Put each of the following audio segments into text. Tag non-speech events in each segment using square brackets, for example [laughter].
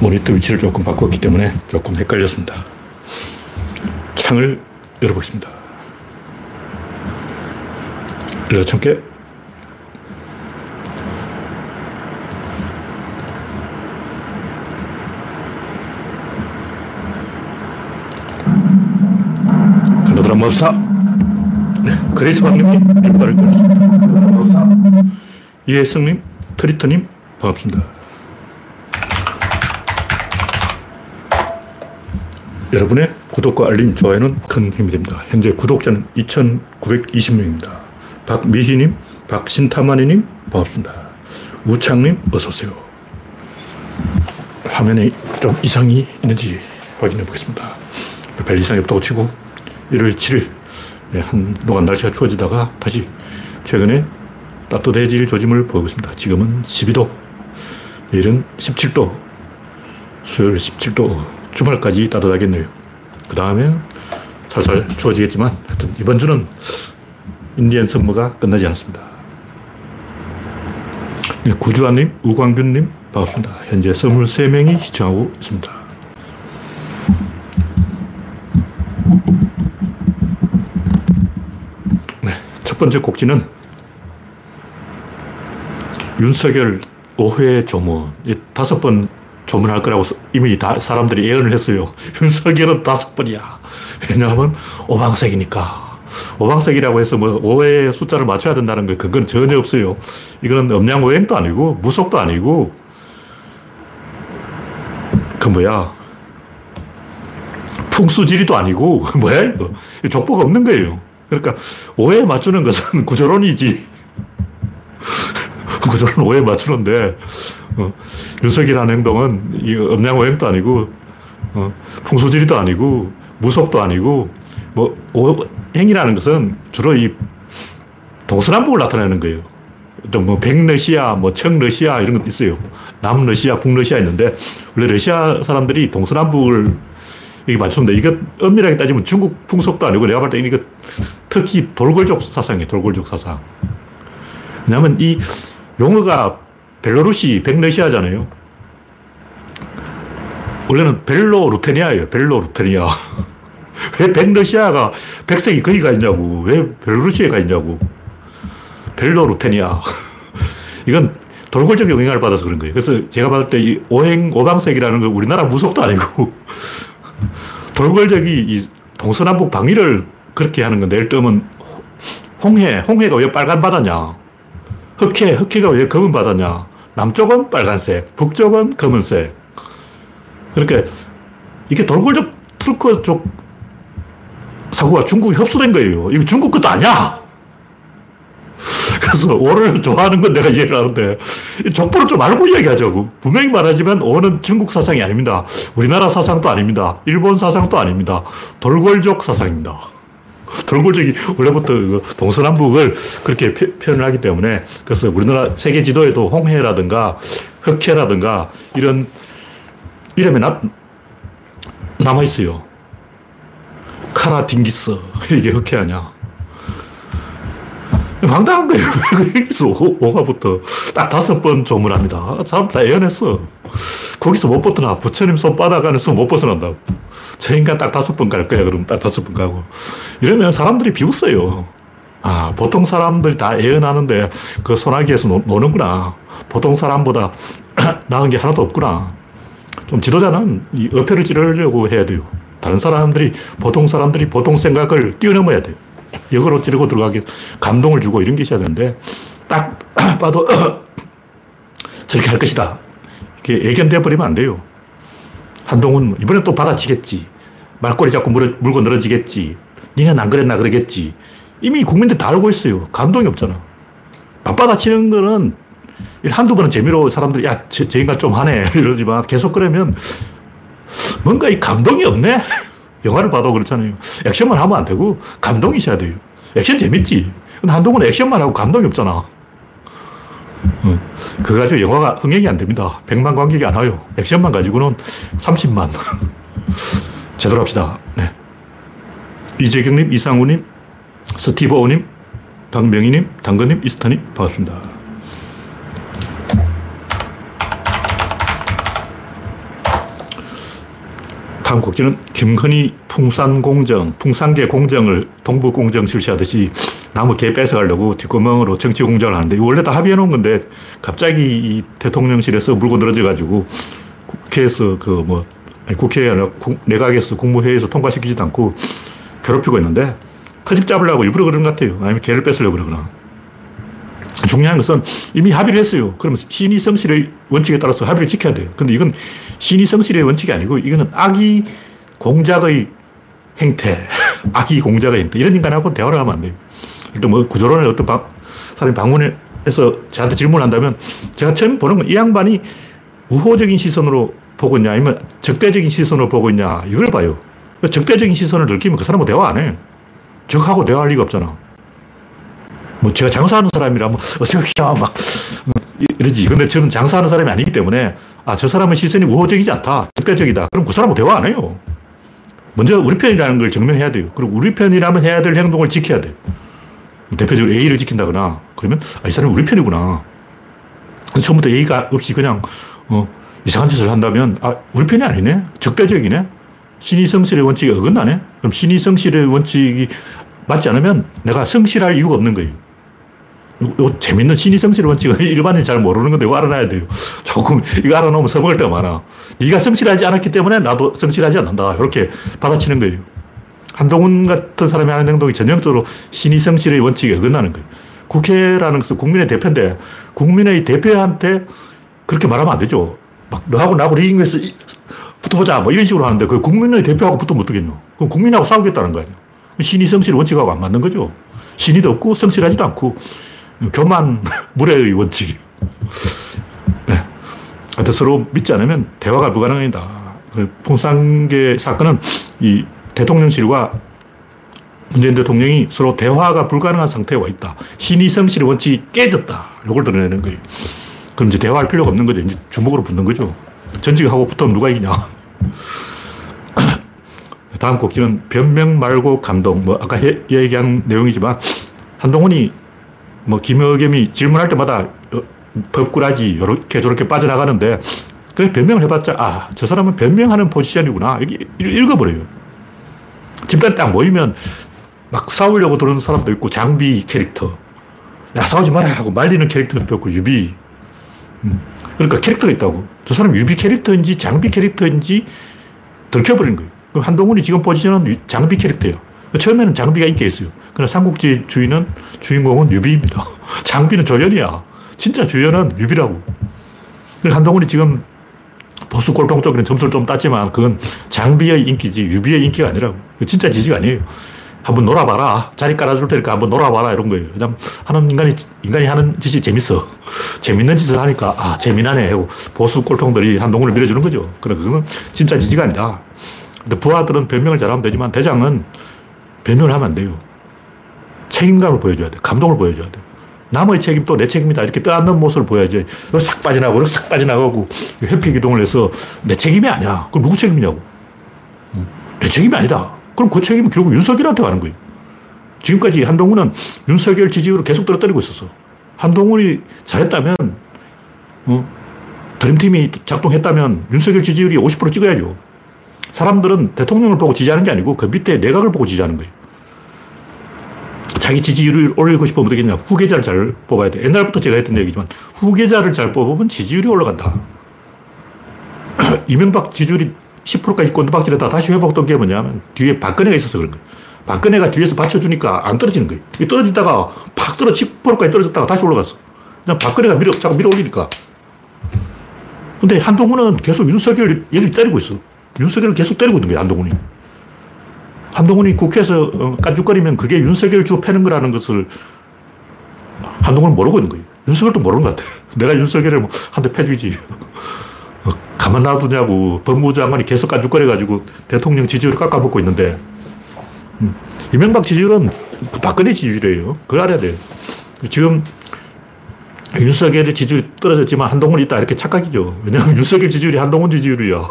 모니터 위치를 조금 바꿨기 때문에 조금 헷갈렸습니다. 창을 열어보겠습니다. 열려라 참깨. 그러더라 맙사. 네, 그레이스 박님이 일발을 끊었습니다. 이혜성님, 트리터님, 반갑습니다. 여러분의 구독과 알림, 좋아요는 큰 힘이 됩니다. 현재 구독자는 2,920명입니다. 박미희님, 박신타마니님, 반갑습니다. 우창님, 어서오세요. 화면에 좀 이상이 있는지 확인해 보겠습니다. 별 이상이 없다고 치고 1월 7일 한동안 날씨가 추워지다가 다시 최근에 따뜻해질 조짐을 보이고 있습니다. 지금은 12도, 내일은 17도, 수요일 17도, 주말까지 따뜻하겠네요. 그 다음에 살살 추워지겠지만 하여튼 이번 주는 인디언 선머가 끝나지 않았습니다. 네, 구주아님, 우광균님 반갑습니다. 현재 23명이 시청하고 있습니다. 네, 첫 번째 곡지는 윤석열 5회 조문. 다섯 번 조문할 거라고 이미 다 사람들이 예언을 했어요. [laughs] 윤석열은 다섯 번이야. 왜냐하면 오방색이니까. 오방색이라고 해서 뭐 5의 숫자를 맞춰야 된다는 거 그건 전혀 없어요. 이거는 음양오행도 아니고 무속도 아니고 그 뭐야 풍수지리도 아니고 [laughs] 뭐야 이거 족보가 없는 거예요. 그러니까 5에 맞추는 것은 [laughs] 구조론이지 구조론 5에 맞추는데 어, 윤석이라는 행동은 이 음양오행도 아니고 어, 풍수지리도 아니고 무속도 아니고 뭐 오 행이라는 것은 주로 이 동서남북을 나타내는 거예요. 뭐 백러시아, 뭐 청러시아 이런 것 있어요. 남러시아, 북러시아 있는데 원래 러시아 사람들이 동서남북을 이게 맞추는데 이거 엄밀하게 따지면 중국 풍속도 아니고 내가 볼 때 이거 특히 돌골족 사상이에요. 돌골족 사상. 왜냐하면 이 용어가 벨로루시, 백러시아잖아요. 원래는 벨로루테니아예요. 벨로루테니아. [laughs] 왜 백러시아가 백색이 거기가 있냐고. 왜 벨로루시에 가 있냐고. 벨로루테니아. [laughs] 이건 돌골적 영향을 받아서 그런 거예요. 그래서 제가 봤을 때 이 오행, 오방색이라는 거 우리나라 무속도 아니고 [laughs] 돌골적이 이 동서남북 방위를 그렇게 하는 건데 예를 들면 홍해, 홍해가 왜 빨간 바다냐. 흑해, 흑해가 왜 검은 바다냐. 남쪽은 빨간색, 북쪽은 검은색. 그러니까 이게 돌골적 투르크족 사고가 중국에 흡수된 거예요. 이거 중국 것도 아니야. [laughs] 그래서 오를 좋아하는 건 내가 이해를 하는데 족보를 좀 알고 이야기하자고. 분명히 말하지만 오는 중국 사상이 아닙니다. 우리나라 사상도 아닙니다. 일본 사상도 아닙니다. 돌골족 사상입니다. [laughs] 돌골족이 원래부터 그 동서남북을 그렇게 표현을 하기 때문에 그래서 우리나라 세계 지도에도 홍해라든가 흑해라든가 이런 이름이 나, 남아있어요. 카라 딩기스. [laughs] 이게 흑해 아냐. 황당한 거예요. 오가 붙어. 딱 다섯 번 조문합니다. 사람 다 예언했어. 거기서 못 벗어나. 부처님 손바닥 안에서 못 벗어난다. 저 인간 딱 다섯 번 갈 거야. 그럼 딱 다섯 번 가고. 이러면 사람들이 비웃어요. 아, 보통 사람들이 다 예언하는데 그 소나기에서 노, 노는구나. 보통 사람보다 [clears throat] 나은 게 하나도 없구나. 좀 지도자는 이 어패를 찌르려고 해야 돼요. 다른 사람들이, 보통 사람들이 보통 생각을 뛰어넘어야 돼요. 역으로 찌르고 들어가게 감동을 주고 이런 게 있어야 되는데 딱 [clears throat] 봐도 [clears throat] 저렇게 할 것이다. 이게 예견돼 버리면 안 돼요. 한동훈 이번엔 또 받아치겠지. 말꼬리 잡고 물, 물고 늘어지겠지. 니는 안 그랬나 그러겠지. 이미 국민들 다 알고 있어요. 감동이 없잖아. 맞받아치는 거는 한두 번은 재미로 사람들이 야, 저, 저 인간 좀 하네. [laughs] 이러지만 계속 그러면 뭔가 이 감동이 없네? 영화를 봐도 그렇잖아요. 액션만 하면 안 되고 감동이 있어야 돼요. 액션 재밌지. 근데 한동훈 액션만 하고 감동이 없잖아. 그거 가지고 영화가 흥행이 안 됩니다. 100만 관객이 안 와요. 액션만 가지고는 30만. [laughs] 제대로 합시다. 네. 이재경님, 이상우님, 스티브 오님, 박명희님, 당근님, 이스타님, 반갑습니다. 다음 곡지는 김건희 풍산공정, 풍산계 공정을 동부공정 실시하듯이 나무 개 뺏어가려고 뒷구멍으로 정치 공정을 하는데 원래 다 합의해 놓은 건데 갑자기 이 대통령실에서 물고 늘어져가지고 국회에서 그 뭐, 국회에 내각에서 국무회의에서 통과시키지도 않고 괴롭히고 있는데 터집 잡으려고 일부러 그런 것 같아요. 아니면 개를 뺏으려고 그러거나. 중요한 것은 이미 합의를 했어요. 그러면 신의 성실의 원칙에 따라서 합의를 지켜야 돼요. 근데 이건 신의 성실의 원칙이 아니고 이거는 악의 공작의 행태, [laughs] 악의 공작의 행태. 이런 인간하고 대화를 하면 안 돼요. 일단 뭐 구조론에 어떤 방, 사람이 방문해서 저한테 질문을 한다면 제가 처음 보는 건 이 양반이 우호적인 시선으로 보고 있냐 아니면 적대적인 시선으로 보고 있냐 이걸 봐요. 적대적인 시선을 들키면 그 사람하고 대화 안 해. 적하고 대화할 리가 없잖아. 뭐 제가 장사하는 사람이라면 어서 오십시오 막 이러지. 근데 저는 장사하는 사람이 아니기 때문에 아, 저 사람은 시선이 우호적이지 않다. 적대적이다. 그럼 그 사람하고 대화 안 해요. 먼저 우리 편이라는 걸 증명해야 돼요. 그리고 우리 편이라면 해야 될 행동을 지켜야 돼. 대표적으로 A를 지킨다거나 그러면 아, 이 사람이 우리 편이구나. 처음부터 A가 없이 그냥 어, 이상한 짓을 한다면 아, 우리 편이 아니네. 적대적이네. 신의성실의 원칙이 어긋나네. 그럼 신의성실의 원칙이 맞지 않으면 내가 성실할 이유가 없는 거예요. 요, 재밌는 신의성실의 원칙은 일반인이 잘 모르는 건데 이거 알아놔야 돼요. 조금 이거 알아놓으면 써먹을 때가 많아. 네가 성실하지 않았기 때문에 나도 성실하지 않는다. 이렇게 받아치는 거예요. 한동훈 같은 사람이 하는 행동이 전형적으로 신의성실의 원칙에 어긋나는 거예요. 국회라는 것은 국민의 대표인데 국민의 대표한테 그렇게 말하면 안 되죠. 막 너하고 나하고 리잉에서 붙어보자 뭐 이런 식으로 하는데 그 국민의 대표하고 붙으면 어떡겠냐. 그럼 국민하고 싸우겠다는 거예요. 신이 성실 원칙하고 안 맞는 거죠. 신이도 없고 성실하지도 않고 교만 무례의 원칙. 네. 하여튼 서로 믿지 않으면 대화가 불가능합니다. 풍산계 사건은 이 대통령실과 문재인 대통령이 서로 대화가 불가능한 상태에 와 있다. 신의 성실의 원칙이 깨졌다. 이걸 드러내는 거예요. 그럼 이제 대화할 필요가 없는 거죠. 이제 주먹으로 붙는 거죠. 전직하고 붙으면 누가 이기냐. [laughs] 다음 곡지는 변명 말고 감동. 뭐 아까 해, 얘기한 내용이지만 한동훈이 뭐 김의겸이 질문할 때마다 어, 법꾸라지 요렇게 저렇게 빠져나가는데 그 변명을 해봤자 아, 저 사람은 변명하는 포지션이구나. 이게 읽어버려요. 집단 딱 모이면 막 싸우려고 들어오는 사람도 있고 장비 캐릭터. 야, 싸우지 마라 하고 말리는 캐릭터도 있고 유비. 음. 그러니까 캐릭터가 있다고. 저 사람 유비 캐릭터인지 장비 캐릭터인지 들켜버린 거예요. 그럼 한동훈이 지금 포지션은 장비 캐릭터예요. 처음에는 장비가 인기가 있어요. 그러나 삼국지 주인은, 주인공은 유비입니다. [laughs] 장비는 조연이야. 진짜 주연은 유비라고. 한동훈이 지금 보수 꼴통 쪽에는 점수를 좀 땄지만 그건 장비의 인기지 유비의 인기가 아니라고. 진짜 지지가 아니에요. 한번 놀아봐라. 자리 깔아줄 테니까 한번 놀아봐라. 이런 거예요. 왜냐면 하는 인간이, 인간이 하는 짓이 재밌어. [laughs] 재밌는 짓을 하니까, 아, 재미나네. 하고 보수 꼴통들이 한동훈을 밀어주는 거죠. 그래, 그건 진짜 지지가 아니다. 근데 부하들은 변명을 잘하면 되지만 대장은 변명을 하면 안 돼요. 책임감을 보여줘야 돼. 감동을 보여줘야 돼. 남의 책임도 내 책임이다. 이렇게 떠안는 모습을 보여야지. 싹 빠져나가고, 싹 빠져나가고, 회피 기동을 해서 내 책임이 아니야. 그럼 누구 책임이냐고. 내 책임이 아니다. 그럼 그 책임은 결국 윤석열한테 가는 거예요. 지금까지 한동훈은 윤석열 지지율을 계속 떨어뜨리고 있었어. 한동훈이 잘했다면, 어, 드림팀이 작동했다면 윤석열 지지율이 50% 찍어야죠. 사람들은 대통령을 보고 지지하는 게 아니고 그 밑에 내각을 보고 지지하는 거예요. 자기 지지율을 올리고 싶으면 어떻게 냐 후계자를 잘 뽑아야 돼. 옛날부터 제가 했던 얘기지만 후계자를 잘 뽑으면 지지율이 올라간다. [clears throat] 이명박 지지율이 10%까지 꼰박질하다 다시 회복된 게 뭐냐면 뒤에 박근혜가 있어서 그런 거예요. 박근혜가 뒤에서 받쳐주니까 안 떨어지는 거예요. 이 떨어지다가 팍 떨어 10%까지 떨어졌다가 다시 올라갔어. 그냥 박근혜가 밀어, 자꾸 밀어 올리니까. 근데 한동훈은 계속 윤석열 얘기를 때리고 있어. 윤석열을 계속 때리고 있는 거야, 한동훈이. 한동훈이 국회에서 어, 깐죽거리면 그게 윤석열 주 패는 거라는 것을 한동훈은 모르고 있는 거예요. 윤석열도 모르는 것 같아. [laughs] 내가 윤석열을 뭐 한대 패주지. 어, 가만 놔두냐고 법무부 장관이 계속 깐죽거려가지고 대통령 지지율을 깎아먹고 있는데 음. 이명박 지지율은 그 박근혜 지지율이에요. 그걸 알아야 돼. 지금 윤석열의 지지율이 떨어졌지만 한동훈이 있다 이렇게 착각이죠. 왜냐하면 [laughs] 윤석열 지지율이 한동훈 지지율이야.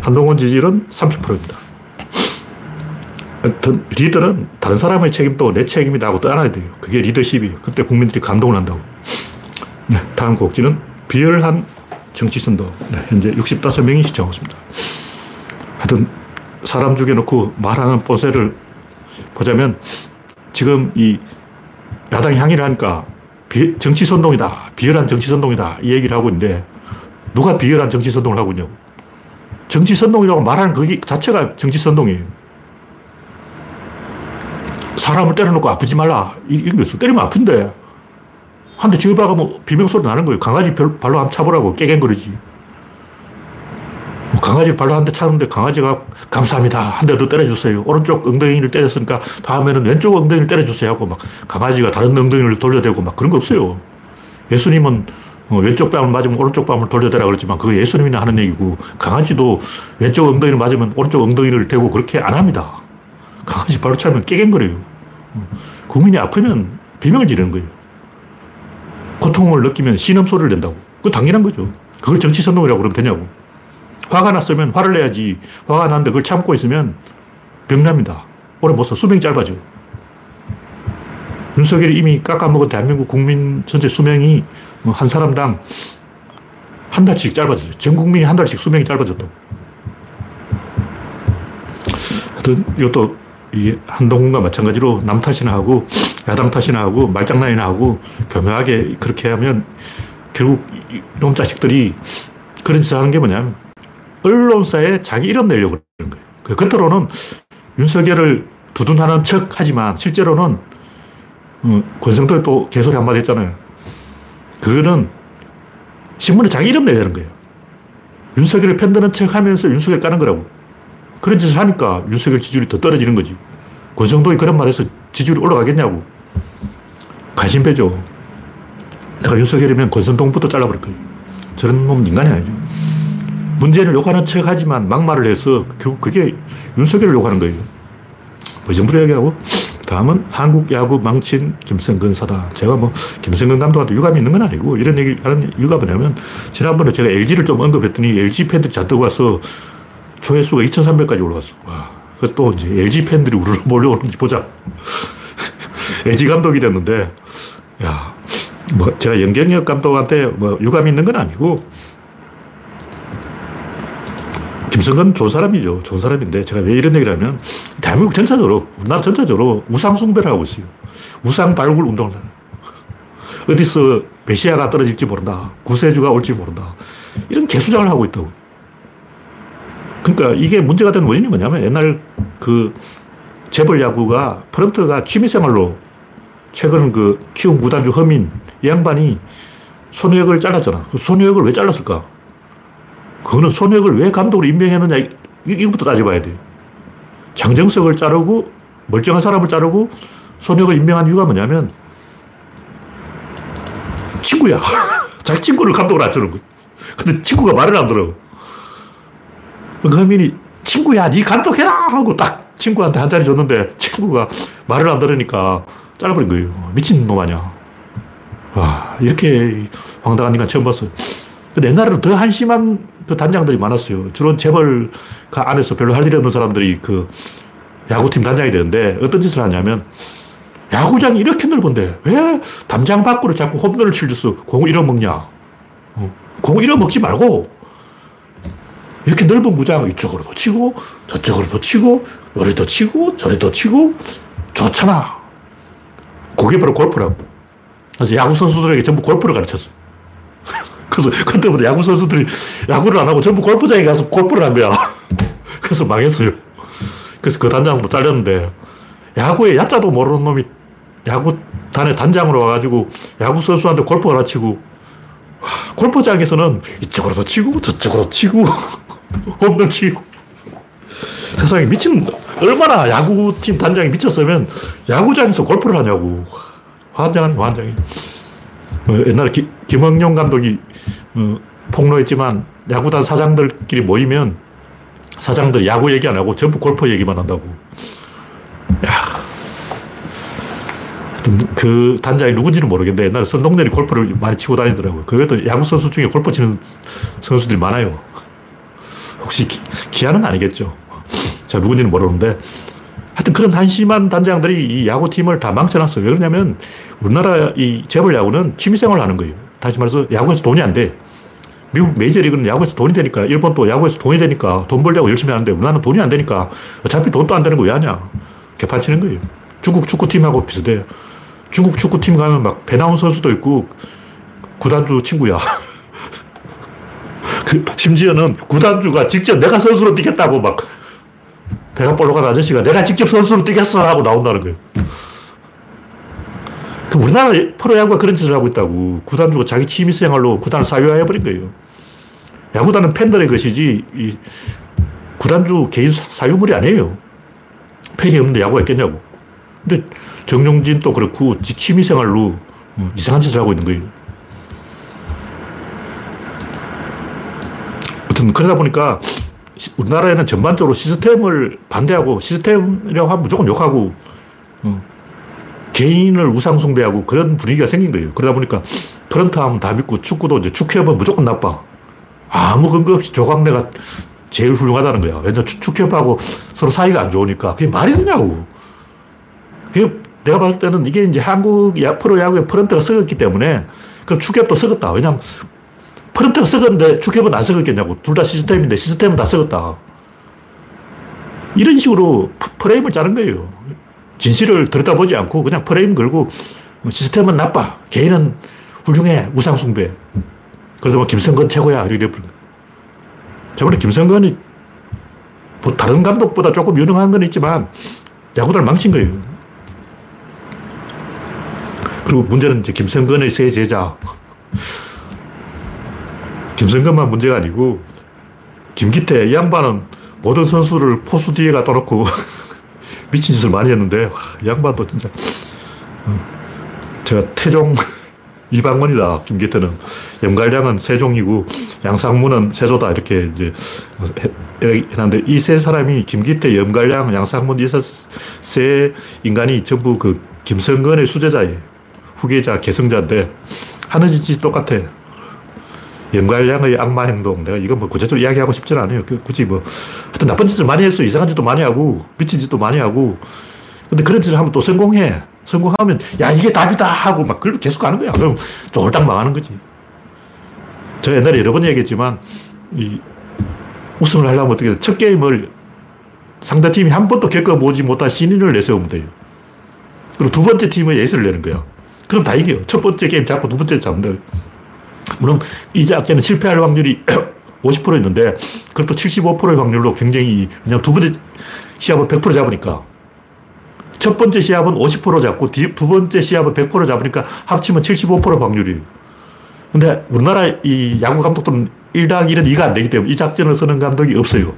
한동훈 지지율은 30%입니다. 리더는 다른 사람의 책임도 내 책임이다 하고 떠나야 돼요. 그게 리더십이에요. 그때 국민들이 감동을 한다고. 네, 다음 곡지는 비열한 정치 선도. 네, 현재 65명이 시청하고 있습니다. 하여튼 사람 죽여놓고 말하는 뽀세를 보자면 지금 이 야당이 항의를 하니까 비, 정치 선동이다. 비열한 정치 선동이다. 이 얘기를 하고 있는데 누가 비열한 정치 선동을 하고 있냐고. 정치 선동이라고 말하는 그 자체가 정치 선동이에요. 사람을 때려놓고 아프지 말라. 이런 게 있어. 때리면 아픈데. 한대 쥐어박으면 비명소리 나는 거예요. 강아지 발로 한 차보라고 깨갱거리지. 뭐 강아지 발로 한 대 차는데 강아지가 감사합니다. 한 대 더 때려주세요. 오른쪽 엉덩이를 때렸으니까 다음에는 왼쪽 엉덩이를 때려주세요 하고 막 강아지가 다른 엉덩이를 돌려대고 막 그런 거 없어요. 예수님은 어, 왼쪽 뺨을 맞으면 오른쪽 뺨을 돌려대라 그랬지만 그거 예수님이나 하는 얘기고 강아지도 왼쪽 엉덩이를 맞으면 오른쪽 엉덩이를 대고 그렇게 안 합니다. 강아지 발로 차면 깨갱거려요. 어, 국민이 아프면 비명을 지르는 거예요. 고통을 느끼면 신음소리를 낸다고. 그거 당연한 거죠. 그걸 정치선동이라고 그러면 되냐고. 화가 났으면 화를 내야지. 화가 났는데 그걸 참고 있으면 병납니다. 오래 못 사. 수명이 짧아져. 윤석열이 이미 깎아먹은 대한민국 국민 전체 수명이 한 사람당 한 달씩 짧아졌어요. 전 국민이 한 달씩 수명이 짧아졌다고. 하여튼 이것도 이 한동훈과 마찬가지로 남 탓이나 하고 야당 탓이나 하고 말장난이나 하고 교묘하게 그렇게 하면 결국 이놈 자식들이 그런 짓을 하는 게 뭐냐면 언론사에 자기 이름 내려고 그러는 거예요. 그 겉으로는 윤석열을 두둔하는 척 하지만 실제로는 어, 권성도 또 개소리 한마디 했잖아요. 그거는 신문에 자기 이름 내려는 거예요. 윤석열을 편드는 척 하면서 윤석열 까는 거라고. 그런 짓을 하니까 윤석열 지지율이 더 떨어지는 거지. 권성동이 그런 말 해서 지지율이 올라가겠냐고. 가심배죠. 내가 윤석열이면 권성동부터 잘라버릴 거예요. 저런 놈은 인간이 아니죠. 문재인을 욕하는 척 하지만 막말을 해서 결국 그게 윤석열을 욕하는 거예요. 뭐 정부로 얘기하고 다음은 한국 야구 망친 김성근 사다. 제가 뭐 김성근 감독한테 유감이 있는 건 아니고 이런 얘기 하는 이유가 뭐냐면 지난번에 제가 LG를 좀 언급했더니 LG 팬들이 잔뜩 와서 조회수가 2,300까지 올라갔어. 와. 그래서 또 이제 LG 팬들이 우르르 [laughs] 몰려오는지 보자. [laughs] LG 감독이 됐는데, 야, 뭐 제가 연경엽 감독한테 뭐 유감이 있는 건 아니고 김성근 좋은 사람이죠. 좋은 사람인데 제가 왜 이런 얘기를 하면 대한민국 전체적으로, 우리나라 전체적으로 우상숭배를 하고 있어요. 우상 발굴 운동을 하는 어디서 메시아가 떨어질지 모른다. 구세주가 올지 모른다. 이런 개수장을 하고 있다고. 그러니까 이게 문제가 된 원인이 뭐냐면 옛날 그 재벌 야구가 프런트가 취미생활로 최근 그 키운 구단주 허민 이 양반이 손해역을 잘랐잖아. 그 손해역을 왜 잘랐을까? 그거는 손혁을 왜 감독으로 임명했느냐, 이것부터 따져봐야 돼. 장정석을 자르고, 멀쩡한 사람을 자르고, 손혁을 임명한 이유가 뭐냐면, 친구야. [laughs] 자기 친구를 감독으로 앉혀놓은 거야. 근데 친구가 말을 안 들어. 그러민이 친구야, 니 감독해라! 하고 딱 친구한테 한 자리 줬는데, 친구가 말을 안 들으니까 잘라버린 거예요. 미친 놈 아니야. 와, 이렇게 황당한 인간 처음 봤어요. 근데 옛날에는 더 한심한 그 단장들이 많았어요. 주로 재벌 안에서 별로 할 일이 없는 사람들이 그 야구팀 단장이 되는데 어떤 짓을 하냐면 야구장이 이렇게 넓은데 왜 담장 밖으로 자꾸 홈런을 치려서 공을 잃어먹냐. 어. 공을 잃어먹지 말고 이렇게 넓은 구장 이쪽으로도 치고 저쪽으로도 치고 요리도 치고 저리도 치고 좋잖아. 그게 바로 골프라고. 그래서 야구 선수들에게 전부 골프를 가르쳤어요. [laughs] 그래서 그때부터 야구 선수들이 야구를 안 하고 전부 골프장에 가서 골프를 한 거야. [laughs] 그래서 망했어요. 그래서 그 단장도 잘렸는데 야구에 야자도 모르는 놈이 야구단의 단장으로 와가지고 야구 선수한테 골프 가르치고 골프장에서는 이쪽으로도 치고 저쪽으로 치고 [laughs] 홈런 치고 세상에 미친 얼마나 야구팀 단장이 미쳤으면 야구장에서 골프를 하냐고 환장한 환장이 어, 옛날에 기, 김흥용 감독이 어, 폭로했지만 야구단 사장들끼리 모이면 사장들 야구 얘기 안 하고 전부 골프 얘기만 한다고. 야. 그 단장이 누군지는 모르겠는데 옛날에 선동열이 골프를 많이 치고 다니더라고요. 그것도 야구 선수 중에 골프 치는 선수들이 많아요. 혹시 기, 기아는 아니겠죠. 자, 누군지는 모르는데 하여튼 그런 한심한 단장들이 이 야구팀을 다 망쳐놨어요. 왜 그러냐면 우리나라 이 재벌 야구는 취미생활을 하는 거예요. 다시 말해서 야구에서 돈이 안 돼. 미국 메이저리그는 야구에서 돈이 되니까, 일본도 야구에서 돈이 되니까 돈 벌려고 열심히 하는데 우리나라는 돈이 안 되니까 어차피 돈도 안 되는 거 왜 하냐. 개판 치는 거예요. 중국 축구팀하고 비슷해요. 중국 축구팀 가면 막 배나온 선수도 있고 구단주 친구야. [laughs] 그 심지어는 구단주가 직접 내가 선수로 뛰겠다고 막 배가 볼록한 아저씨가 내가 직접 선수로 뛰겠어 하고 나온다는 거예요. 그 우리나라 프로야구가 그런 짓을 하고 있다고. 구단주가 자기 취미 생활로 구단을 사유화해버린 거예요. 야구단은 팬들의 것이지, 이 구단주 개인 사유물이 아니에요. 팬이 없는데 야구가 있겠냐고. 근데 정용진도 그렇고, 지 취미 생활로 어, 이상한 짓을 하고 있는 거예요. 아무튼 그러다 보니까 우리나라에는 전반적으로 시스템을 반대하고 시스템이라고 하면 무조건 욕하고 어, 개인을 우상숭배하고 그런 분위기가 생긴 거예요. 그러다 보니까 프런트 하면 다 믿고 축구도 이제 축협은 무조건 나빠. 아무 근거 없이 조광래가 제일 훌륭하다는 거야. 왜냐 축협하고 서로 사이가 안 좋으니까. 그게 말이 되냐고. 그게 내가 봤을 때는 이게 이제 한국 프로야구의 프런트가 썩었기 때문에 그럼 축협도 썩었다. 왜냐면 프런트가 썩었는데 축협은 안 썩었겠냐고. 둘 다 시스템인데 시스템은 다 썩었다. 이런 식으로 프레임을 짜는 거예요. 진실을 들여다보지 않고 그냥 프레임 걸고 시스템은 나빠. 개인은 훌륭해. 우상숭배. 그래도 뭐 김성근 최고야. 이렇게 돼버린 저번에 김성근이 뭐 다른 감독보다 조금 유능한 건 있지만 야구단을 망친 거예요. 그리고 문제는 이제 김성근의 세 제자. 김성근만 문제가 아니고 김기태 이 양반은 모든 선수를 포수 뒤에 갖다 놓고 [laughs] 미친 짓을 많이 했는데 와, 이 양반도 진짜. 어, 제가 태종 [laughs] 이방원이다 김기태는. 염갈량은 세종이고 양상문은 세조다 이렇게 이제 해놨는데 이 세 사람이 김기태, 염갈량, 양상문 이 세 인간이 전부 그 김성근의 수제자예요 후계자, 계승자인데 하는 짓이 똑같아 영갈량의 악마 행동. 내가 이거 뭐 구체적으로 이야기하고 싶지는 않아요. 그 굳이 뭐, 하여튼 나쁜 짓을 많이 했어. 이상한 짓도 많이 하고, 미친 짓도 많이 하고. 근데 그런 짓을 하면 또 성공해. 성공하면, 야, 이게 답이다! 하고 막 그걸 계속 가는 거야. 그럼 쫄딱 망하는 거지. 제가 옛날에 여러 번 얘기했지만, 이, 우승을 하려면 어떻게, 첫 게임을 상대팀이 한 번도 겪어보지 못한 신인을 내세우면 돼요. 그리고 두 번째 팀의 에이스를 내는 거야. 그럼 다 이겨요. 첫 번째 게임 잡고 두 번째 잡는다. 물론 이 작전은 실패할 확률이 [clears throat] 50%였는데 그것도 75%의 확률로 굉장히 그냥 두 번째 시합을 100% 잡으니까 첫 번째 시합은 50% 잡고 두 번째 시합은 100% 잡으니까 합치면 75% 확률이에요. 근데 우리나라 이 야구 감독들은 1당 1은 2가 안 되기 때문에 이 작전을 쓰는 감독이 없어요.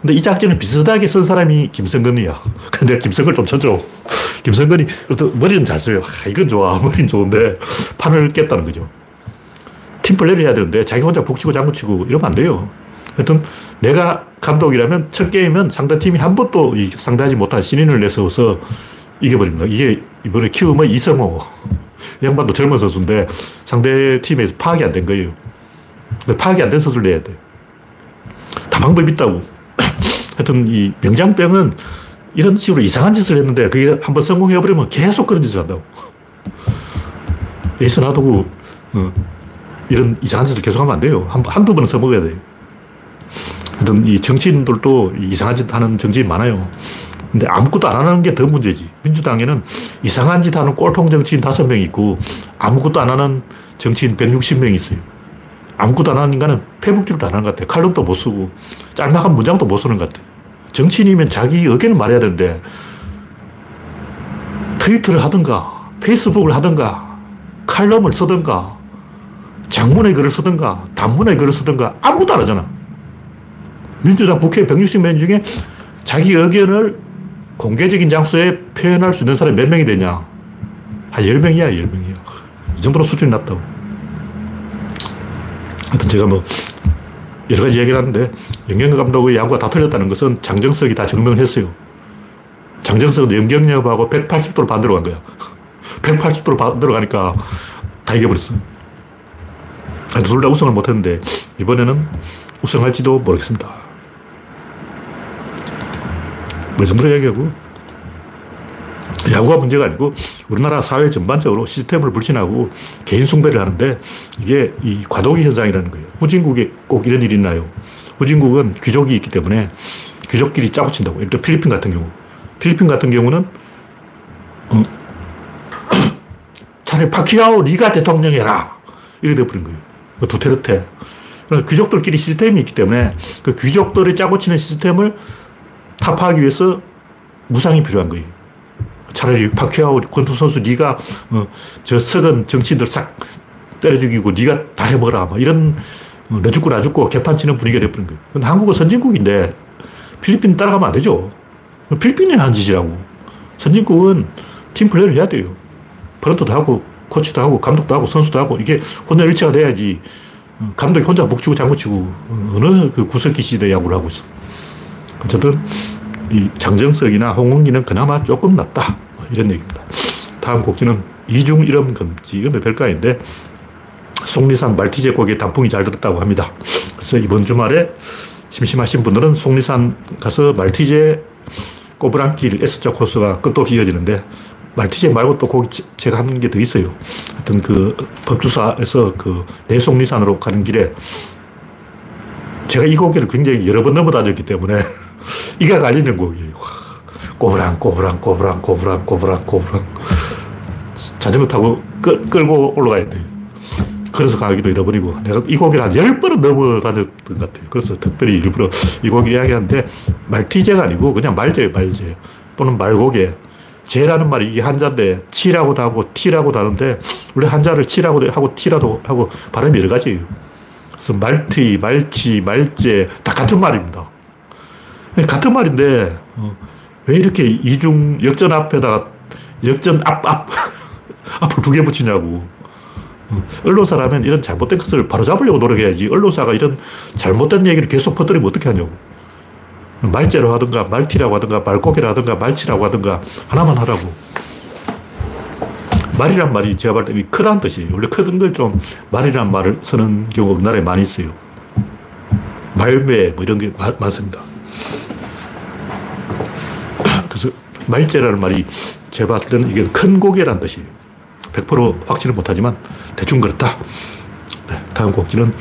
근데 이 작전을 비슷하게 쓴 사람이 김성근이야. [laughs] 근데 김성근 좀 쳐줘. 김성근이 머리는 잘 써요. 아, 이건 좋아. [laughs] 머리는 좋은데 판을 깼다는 거죠. 팀플레이를 해야 되는데 자기 혼자 북치고 장구치고 이러면 안 돼요. 하여튼 내가 감독이라면 첫 게임은 상대 팀이 한 번도 상대하지 못한 신인을 내세워서 이겨버립니다. 이게 이번에 키움의 이성호. [laughs] 양반도 젊은 선수인데 상대 팀에서 파악이 안 된 거예요. 파악이 안 된 선수를 내야 돼. 다 방법이 있다고. [clears throat] 하여튼 이 명장병은 이런 식으로 이상한 짓을 했는데 그게 한번 성공해버리면 계속 그런 짓을 한다고. [laughs] 에이스 놔두고 어, 이런 이상한 짓을 계속하면 안 돼요. 한, 한두 번은 써먹어야 돼요. 하여튼 이 정치인들도 이상한 짓 하는 정치인 많아요. 근데 아무것도 안 하는 게 더 문제지. 민주당에는 이상한 짓 하는 꼴통 정치인 다섯 명 있고 아무것도 안 하는 정치인 160명 있어요. 아무것도 안 하는 인간은 페북줄도 안 하는 것 같아. 칼럼도 못 쓰고 짤막한 문장도 못 쓰는 것 같아. 정치인이면 자기 의견을 말해야 되는데 트위터를 하든가 페이스북을 하든가 칼럼을 쓰든가 장문의 글을 쓰든가 단문의 글을 쓰든가 아무것도 안 하잖아. 민주당 국회 160명 중에 자기 의견을 공개적인 장소에 표현할 수 있는 사람이 몇 명이 되냐? 한 10명이야, 10명이야. 이 정도로 수준이 낮다고. 하여튼 제가 뭐 여러 가지 얘기를 하는데 영경 감독의 야구가 다 틀렸다는 것은 장정석이 다 증명을 했어요. 장정석은 염경엽하고 180도로 반대로 간 거야. 180도로 반대로 가니까 다 이겨버렸어. 둘 다 우승을 못했는데 이번에는 우승할지도 모르겠습니다. 뭐 정도로 얘기하고 야구가 문제가 아니고 우리나라 사회 전반적으로 시스템을 불신하고 개인 숭배를 하는데 이게 이 과도기 현상이라는 거예요. 후진국에 꼭 이런 일이 있나요? 후진국은 귀족이 있기 때문에 귀족끼리 짜고 친다고. 예를 들어 필리핀 같은 경우. 필리핀 같은 경우는 어, [clears throat] 차라리 파키아오 네가 대통령이라 이렇게 돼버린 거예요. 그 두테르테. 귀족들끼리 시스템이 있기 때문에 그 귀족들이 짜고 치는 시스템을 타파하기 위해서 무상이 필요한 거예요. 차라리 파키아오 권투 선수 네가 어, 저 썩은 정치인들 싹 때려 죽이고 네가 다 해먹어라. 막 이런 어, 너 죽고 나 죽고 개판 치는 분위기가 돼버린 거예요. 근데 한국은 선진국인데 필리핀 따라가면 안 되죠. 필리핀이 한 짓이라고. 선진국은 팀 플레이를 해야 돼요. 프런트도 하고 코치도 하고 감독도 하고 선수도 하고 이게 혼혈일체가 돼야지 어, 감독이 혼자 묵치고 장구치고 어느 그 구석기 시대 야구를 하고 있어. 어쨌든 이 장정석이나 홍은기는 그나마 조금 낫다. 뭐 이런 얘기입니다. 다음 곡지는 이중 이름 금지. 이건 별가인데 속리산 말티제 곡에 단풍이 잘 들었다고 합니다. 그래서 이번 주말에 심심하신 분들은 속리산 가서 말티제 꼬부랑길 S자 코스가 끝도 없이 이어지는데 말티제 말고 또 거기 제가 하는 게더 있어요. 하여튼 그 법주사에서 그 내속리산으로 가는 길에 제가 이 고개를 굉장히 여러 번 넘어 다녔기 때문에 [laughs] 이가 갈리는 곡이에요. 꼬부랑, 꼬부랑, 꼬부랑, 꼬부랑, 꼬부랑, 꼬부랑. 자전거 타고 끌, 끌고 올라가야 돼요. 그래서 가기도 잃어버리고 내가 이 곡을 한 10번은 넘어 다녔던 것 같아요. 그래서 특별히 일부러 이곡 이야기하는데 말티제가 아니고 그냥 말제예요, 말제. 또는 말곡에. 제라는 말이 이게 한자인데 치라고도 하고 티라고도 하는데 원래 한자를 치라고도 하고 티라도 하고 발음이 여러 가지예요. 그래서 말티, 말치, 말제 다 같은 말입니다. 같은 말인데 어, 왜 이렇게 이중 역전 앞에다가 역전 앞, 앞, [laughs] 앞을 두 개 붙이냐고. 어, 언론사라면 이런 잘못된 것을 바로 잡으려고 노력해야지. 언론사가 이런 잘못된 얘기를 계속 퍼뜨리면 어떻게 하냐고. 말재로 하든가, 말티라고 하든가, 말고기라 하든가, 말치라고 하든가, 하나만 하라고. 말이란 말이 제가 볼때 크다는 뜻이에요. 원래 크던 걸좀 말이란 말을 쓰는 경우가 우리나라에 많이 있어요. 말매, 뭐 이런 게 많 습니다. [clears throat] 그래서 말재라는 말이 제가 봤을 때는 이게 큰 고개란 뜻이에요. 100% 확신을 못하지만 대충 그렇다. 네, 다음 곡지는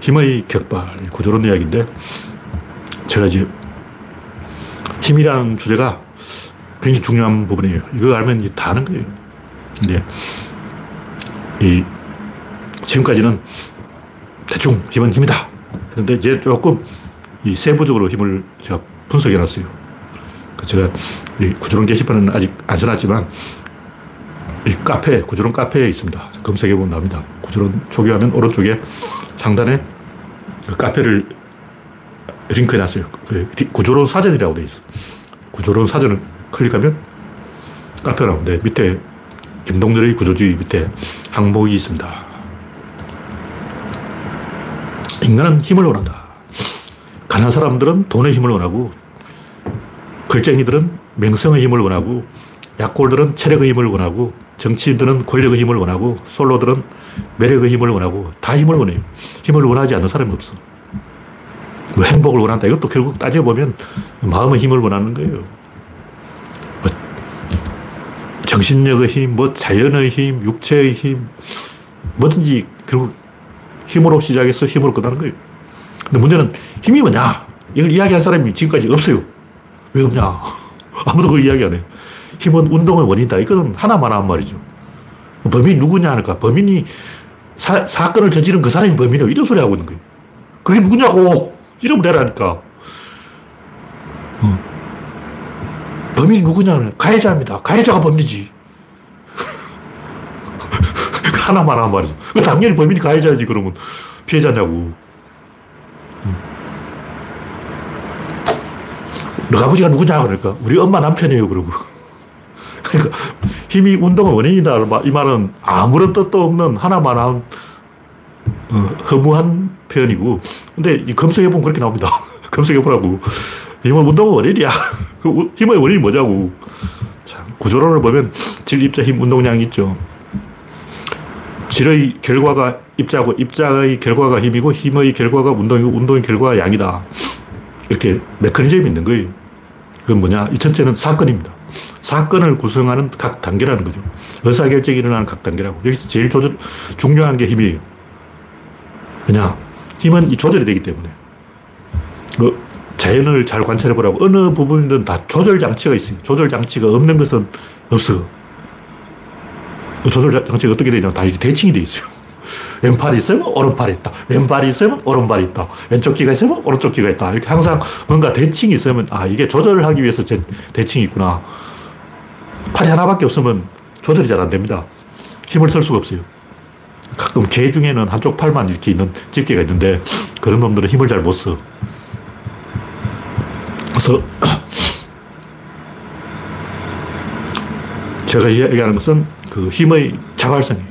힘의 격발, 구조론 이야기인데 제가 이제 힘이라는 주제가 굉장히 중요한 부분이에요. 이거 알면 다 아는 거예요. 근데 이 지금까지는 대충 힘은 힘이다. 했는데 이제 조금 이 세부적으로 힘을 제가 분석해 놨어요. 그 제가 이 구조론 게시판은 아직 안 써놨지만 이 카페, 구조론 카페에 있습니다. 검색해 보면 나옵니다. 구조론 초기화면 오른쪽에 상단에 그 카페를 링크해 놨어요. 그 구조론 사전이라고 돼 있어. 구조론 사전을 클릭하면 카페가 나오는데 밑에 김동렬의 구조주의 밑에 항목이 있습니다. 인간은 힘을 원한다. 가난한 사람들은 돈의 힘을 원하고 글쟁이들은 명성의 힘을 원하고 약골들은 체력의 힘을 원하고 정치인들은 권력의 힘을 원하고 솔로들은 매력의 힘을 원하고 다 힘을 원해요. 힘을 원하지 않는 사람이 없어. 뭐 행복을 원한다. 이것도 결국 따져보면 마음의 힘을 원하는 거예요. 뭐 정신력의 힘, 뭐 자연의 힘, 육체의 힘, 뭐든지 결국 힘으로 시작해서 힘으로 끝나는 거예요. 근데 문제는 힘이 뭐냐? 이걸 이야기한 사람이 지금까지 없어요. 왜 없냐? [laughs] 아무도 그걸 이야기 안 해. 힘은 운동의 원인이다. 이거는 하나만 한 말이죠. 범인이 누구냐 하니까 범인이 사, 사건을 저지른 그 사람이 범인이에요. 이런 소리 하고 있는 거예요. 그게 누구냐고! 이름 대라니까. 어. 범인이 누구냐? 가해자입니다. 가해자가 범인이지. [laughs] 하나만 한 말이죠. 당연히 범인이 가해자지, 그러면. 피해자냐고. 너 아버지가 누구냐? 그러니까. 우리 엄마 남편이에요, 그러고. [laughs] 그러니까 힘이 운동의 원인이다. 이 말은 아무런 뜻도 없는 하나만 한 어, 허무한 표현이고. 근데 검색해보면 그렇게 나옵니다. 검색해보라고. 힘은 운동의 원인이야. [laughs] 그 힘의 원인이 뭐냐고. 자, 구조론을 보면 질, 입자, 힘, 운동량이 있죠. 질의 결과가 입자고, 입자의 결과가 힘이고, 힘의 결과가 운동이고, 운동의 결과가 양이다. 이렇게 메커니즘이 있는 거예요. 그건 뭐냐? 이 전체는 사건입니다. 사건을 구성하는 각 단계라는 거죠. 의사결정이 일어나는 각 단계라고. 여기서 제일 조절, 중요한 게 힘이에요. 왜냐? 힘은 이 조절이 되기 때문에. 그 자연을 잘 관찰해 보라고 어느 부분이든 다 조절 장치가 있어요. 조절 장치가 없는 것은 없어. 그 조절 장치가 어떻게 되냐? 다 이제 대칭이 돼 있어요. [laughs] 왼팔이 있으면 오른팔이 있다. 왼발이 있으면 오른발이 있다. 왼쪽 귀가 있으면 오른쪽 귀가 있다. 이렇게 항상 뭔가 대칭이 있으면 아, 이게 조절을 하기 위해서 제 대칭이 있구나. 팔이 하나밖에 없으면 조절이 잘 안 됩니다. 힘을 쓸 수가 없어요. 가끔 개 중에는 한쪽 팔만 이렇게 있는 집게가 있는데 그런 놈들은 힘을 잘 못 써. 그래서 [clears throat] 제가 이야기하는 것은 그 힘의 자발성이에요.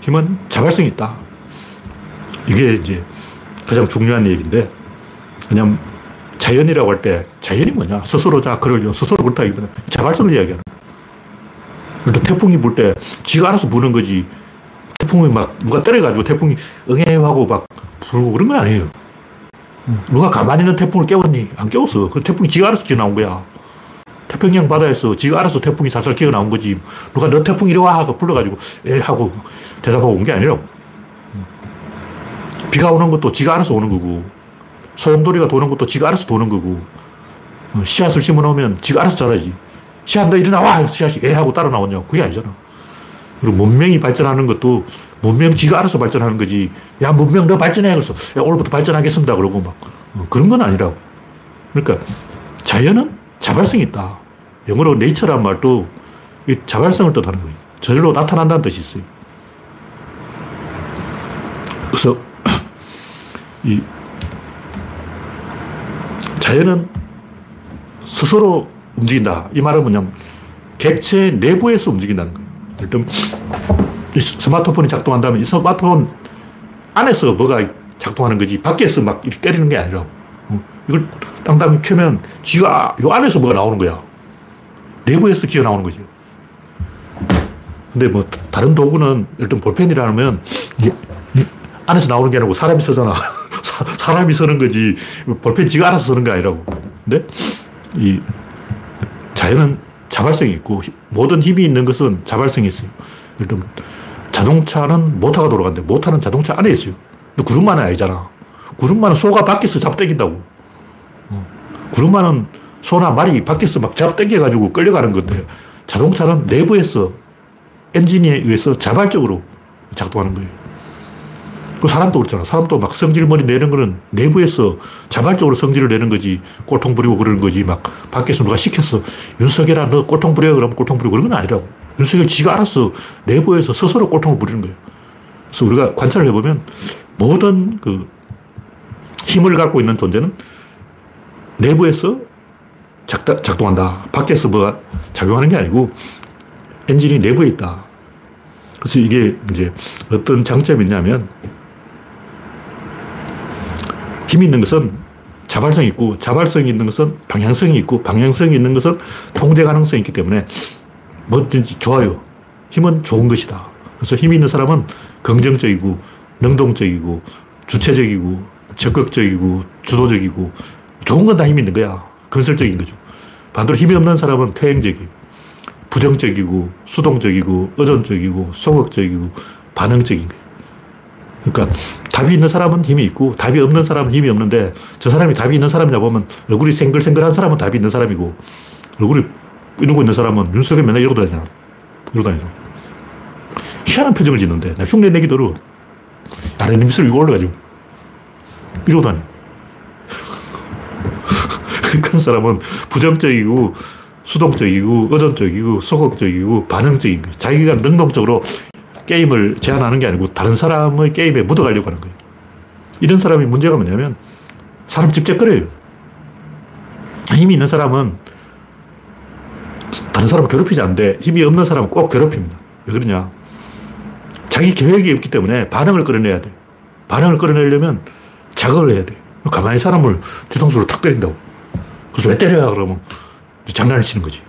힘은 자발성이 있다. 이게 이제 가장 중요한 얘기인데, 그냥 자연이라고 할 때, 자연이 뭐냐? 스스로 자, 그을 스스로 그렇다기보다 자발성을 이야기하는 거예요. 태풍이 불 때, 지가 알아서 부는 거지. 태풍이 막 누가 때려가지고 태풍이 응애요 하고 막 불고 그런 건 아니에요. 누가 가만히 있는 태풍을 깨웠니? 안 깨웠어. 그 태풍이 지가 알아서 기어 나온 거야. 태평양 바다에서 지가 알아서 태풍이 살살 기어 나온 거지. 누가 너 태풍 이리 와 하고 불러가지고 에 하고 대답하고 온 게 아니라고. 비가 오는 것도 지가 알아서 오는 거고 소용돌이가 도는 것도 지가 알아서 도는 거고 어, 씨앗을 심어 놓으면 지가 알아서 자라지. 씨앗 너 일어나와! 씨앗이 에 하고 따라 나오냐 그게 아니잖아. 그리고 문명이 발전하는 것도 문명 지가 알아서 발전하는 거지. 야, 문명 너 발전해. 그래서 야, 오늘부터 발전하겠습니다. 그러고 막. 어, 그런 건 아니라고. 그러니까 자연은 자발성이 있다. 영어로 네이처란 말도 이 자발성을 뜻하는 거예요. 저절로 나타난다는 뜻이 있어요. 그래서 [clears throat] 이 자연은 스스로 움직인다. 이 말은 뭐냐면 객체 내부에서 움직인다는 거예요. 일단 스마트폰이 작동한다면 이 스마트폰 안에서 뭐가 작동하는 거지 밖에서 막 이렇게 때리는 게 아니라 이걸 땅땅 켜면 지가 이 안에서 뭐가 나오는 거야. 내부에서 기어 나오는 거죠. 근데 뭐 다른 도구는 일단 볼펜이라면 안에서 나오는 게 아니고 사람이 쓰잖아. [laughs] 사, 람이 쓰는 거지. 볼펜 지가 알아서 쓰는 게 아니라고. 근데 이 자연은 자발성이 있고 모든 힘이 있는 것은 자발성이 있어요. 예를 자동차는 모터가 돌아가는데 모터는 자동차 안에 있어요. 구름만은 아니잖아. 구름만은 소가 밖에서 잡당긴다고. 어. 구름만은 소나 말이 밖에서 막 잡당겨가지고 끌려가는 건데 자동차는 내부에서 엔진에 의해서 자발적으로 작동하는 거예요. 그 사람도 그렇잖아. 사람도 막 성질머리 내는 거는 내부에서 자발적으로 성질을 내는 거지. 꼴통 부리고 그러는 거지. 막 밖에서 누가 시켰어. 윤석열아, 너 꼴통 부려. 그러면 꼴통 부리고 그런 건 아니라고. 윤석열 지가 알아서 내부에서 스스로 꼴통을 부리는 거예요. 그래서 우리가 관찰을 해보면 모든 그 힘을 갖고 있는 존재는 내부에서 작다, 작동한다. 밖에서 뭐가 작용하는 게 아니고 엔진이 내부에 있다. 그래서 이게 이제 어떤 장점이 있냐면 힘이 있는 것은 자발성이 있고 자발성이 있는 것은 방향성이 있고 방향성이 있는 것은 통제 가능성이 있기 때문에 뭐든지 좋아요. 힘은 좋은 것이다. 그래서 힘이 있는 사람은 긍정적이고 능동적이고 주체적이고 적극적이고 주도적이고 좋은 건 다 힘이 있는 거야. 건설적인 거죠. 반대로 힘이 없는 사람은 퇴행적이고 부정적이고 수동적이고 의존적이고 소극적이고 반응적인 거예요. 그러니까 답이 있는 사람은 힘이 있고 답이 없는 사람은 힘이 없는데 저 사람이 답이 있는 사람이냐 보면 얼굴이 생글생글한 사람은 답이 있는 사람이고 얼굴이 이러고 있는 사람은 윤석열 맨날 이러고 다니잖아. 이러고 다니죠. 희한한 표정을 짓는데 나 흉내 내기도 어려워. 입술 이거 올라가지고 이러고 다녀. [laughs] 큰 사람은 부정적이고 수동적이고 의존적이고 소극적이고 반응적인 거예요. 자기가 능동적으로 게임을 제한하는 게 아니고 다른 사람의 게임에 묻어가려고 하는 거예요. 이런 사람이 문제가 뭐냐면 사람 집적거려요. 힘이 있는 사람은 다른 사람을 괴롭히지 않는데 힘이 없는 사람은 꼭 괴롭힙니다. 왜 그러냐? 자기 계획이 없기 때문에 반응을 끌어내야 돼. 반응을 끌어내려면 자극을 해야 돼. 가만히 사람을 뒤통수로 탁 때린다고. 그래서 왜 때려야 그러면 장난을 치는 거지.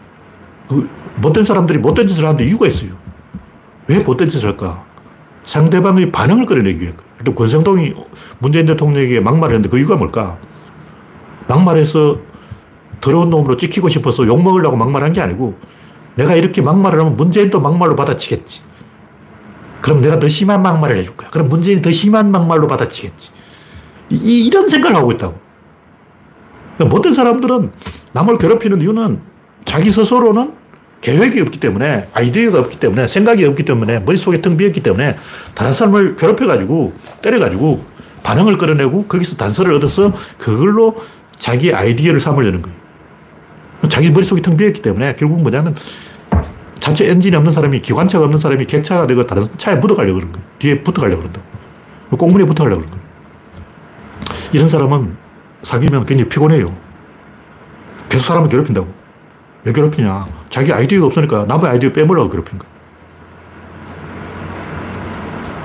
그 못된 사람들이 못된 짓을 하는데 이유가 있어요. 왜 못된 짓을 할까? 상대방의 반응을 끌어내기 위한. 일단 권성동이 문재인 대통령에게 막말을 했는데 그 이유가 뭘까? 막말해서 더러운 놈으로 찍히고 싶어서 욕먹으려고 막말한 게 아니고 내가 이렇게 막말을 하면 문재인도 막말로 받아치겠지. 그럼 내가 더 심한 막말을 해줄 거야. 그럼 문재인이 더 심한 막말로 받아치겠지. 이, 이런 생각을 하고 있다고. 그러니까 모든 사람들은 남을 괴롭히는 이유는 자기 스스로는 계획이 없기 때문에, 아이디어가 없기 때문에, 생각이 없기 때문에, 머릿속에 텅 비었기 때문에, 다른 사람을 괴롭혀가지고, 때려가지고, 반응을 끌어내고, 거기서 단서를 얻어서 그걸로 자기 아이디어를 삼으려는 거예요. 자기 머릿속이 텅 비었기 때문에, 결국 뭐냐면, 자체 엔진이 없는 사람이, 기관차가 없는 사람이 객차가 되고 다른 차에 묻어가려고 그러는 거예요. 뒤에 붙어가려고 그런다. 꽁무니에 붙어가려고 그러는 거예요. 이런 사람은 사귀면 굉장히 피곤해요. 계속 사람을 괴롭힌다고. 왜 괴롭히냐. 자기 아이디어가 없으니까 남의 아이디어 빼먹으려고 괴롭힌 거야.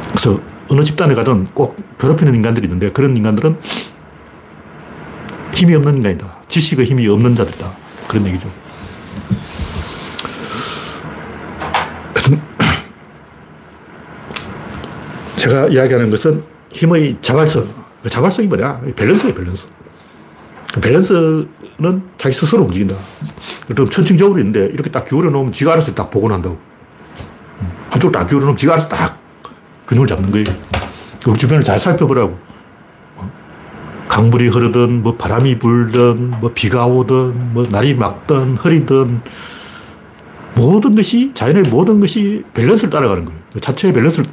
그래서 어느 집단에 가든 꼭 괴롭히는 인간들이 있는데 그런 인간들은 힘이 없는 인간이다. 지식의 힘이 없는 자들이다. 그런 얘기죠. [clears throat] 제가 이야기하는 것은 힘의 자발성. 그 자발성이 뭐냐? 밸런스예요, 밸런스. 밸런스 는 자기 스스로 움직인다. 그럼 천칭 저울로 있는데 이렇게 딱 기울여 놓으면 지가 알아서 딱 복원한다고. 한쪽 딱 기울여 놓으면 지가 알아서 딱 균형을 잡는 거예요. 우리 주변을 잘 살펴보라고. 강물이 흐르든, 뭐 바람이 불든, 뭐 비가 오든, 뭐 날이 맑든, 흐리든, 모든 것이, 자연의 모든 것이 밸런스를 따라가는 거예요. 자체의 밸런스를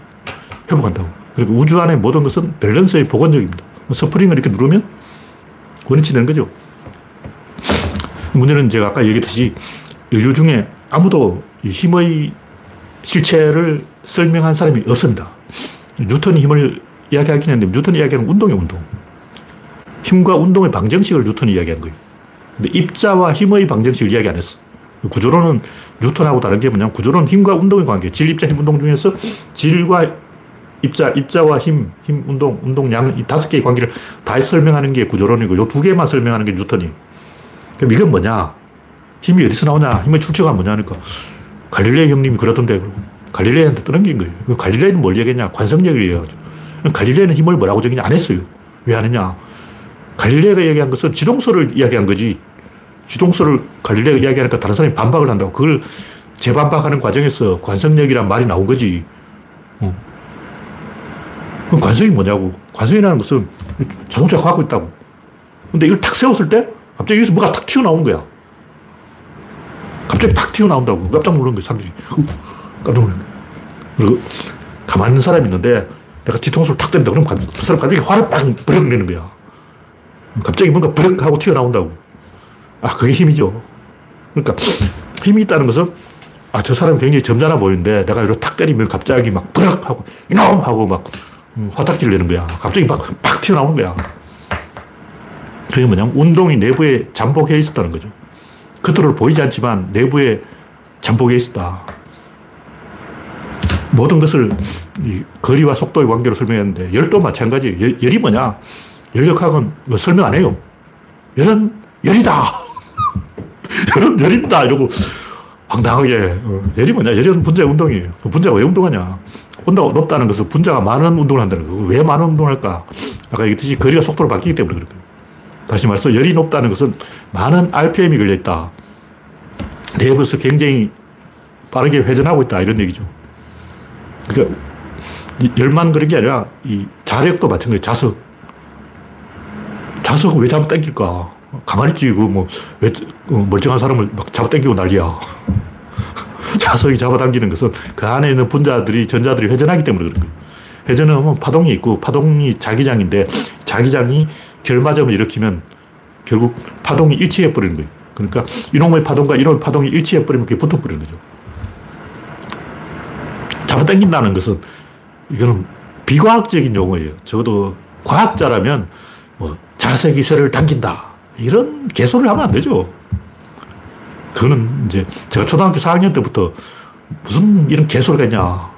회복한다고. 그리고 우주 안의 모든 것은 밸런스의 복원력입니다. 스프링을 이렇게 누르면 원위치 되는 거죠. 문제는 제가 아까 얘기했듯이 인류 중에 아무도 힘의 실체를 설명한 사람이 없습니다. 뉴턴이 힘을 이야기하긴 했는데 뉴턴이 이야기하는 운동의 운동. 힘과 운동의 방정식을 뉴턴이 이야기한 거예요. 근데 입자와 힘의 방정식을 이야기 안 했어. 구조로는 뉴턴하고 다른 게 뭐냐면 구조로는 힘과 운동의 관계. 질, 입자, 힘, 운동 중에서 질과 입자, 입자와 힘, 힘, 운동, 운동량 이 다섯 개의 관계를 다 설명하는 게 구조론이고 요 두 개만 설명하는 게 뉴턴이. 그럼 이건 뭐냐? 힘이 어디서 나오냐? 힘의 출처가 뭐냐니까. 갈릴레이 형님이 그러던데. 갈릴레이한테 떠넘긴 거예요. 그 갈릴레이는 뭘 얘기했냐? 관성력을 얘기하죠. 갈릴레이는 힘을 뭐라고 적이냐? 안 했어요. 왜 안 했냐? 갈릴레이가 얘기한 것은 지동설을 이야기한 거지. 지동설을 갈릴레이가 이야기하니까 다른 사람이 반박을 한다고. 그걸 재반박하는 과정에서 관성력이란 말이 나온 거지. 어. 그럼 관성이 뭐냐고. 관성이라는 것은 자동차가 갖고 있다고. 근데 이걸 탁 세웠을 때 갑자기 여기서 뭐가 탁 튀어나오는 거야. 갑자기 탁 튀어나온다고. 깜짝 놀란 거야, 사람들이. [laughs] 깜짝 놀란 거야. 그리고 가만히 있는 사람이 있는데 내가 뒤통수를 탁 때린다. 그럼 그 사람 갑자기 화를 빵 버럭 내는 거야. 갑자기 뭔가 버럭 하고 튀어나온다고. 아, 그게 힘이죠. 그러니까 힘이 있다는 것은 아, 저 사람이 굉장히 점잖아 보이는데 내가 이렇게 탁 때리면 갑자기 막 버럭 하고 이놈 하고 막 음, 화딱지를 내는 거야. 갑자기 막, 팍 튀어나오는 거야. 그게 뭐냐면 운동이 내부에 잠복해 있었다는 거죠. 겉으로 보이지 않지만 내부에 잠복해 있었다. 모든 것을 거리와 속도의 관계로 설명했는데 열도 마찬가지. 열, 열이 뭐냐? 열역학은 뭐 설명 안 해요. 열은 열이다. [laughs] 열은 열입니다. 이러고 황당하게. 어, 열이 뭐냐? 열은 분자의 운동이에요. 그 분자가 왜 운동하냐? 온도가 높다는 것은 분자가 많은 운동을 한다는 거예요. 왜 많은 운동을 할까? 아까 얘기했듯이 거리가 속도로 바뀌기 때문에 그렇다. 다시 말해서 열이 높다는 것은 많은 RPM이 걸려 있다. 내부에서 굉장히 빠르게 회전하고 있다. 이런 얘기죠. 그러니까 열만 그런 게 아니라 이 자력도 마찬가지 자석. 자석은 왜 잡아 당길까? 가만히 있지. 그 뭐, 왜 어, 멀쩡한 사람을 막 잡아 당기고 난리야. [laughs] 자석이 잡아 당기는 것은 그 안에 있는 분자들이, 전자들이 회전하기 때문에 그런 거예요. 회전은 파동이 있고 파동이 자기장인데 자기장이 결마점을 일으키면 결국 파동이 일치해 버리는 거예요. 그러니까 이놈의 파동과 이놈의 파동이 일치해 버리면 그게 붙어 버리는 거죠. 잡아당긴다는 것은 이거는 비과학적인 용어예요. 적어도 과학자라면 뭐 자석이 쇠를 당긴다. 이런 개소를 하면 안 되죠. 그거는 이제 제가 초등학교 4학년 때부터 무슨 이런 개소리가 있냐.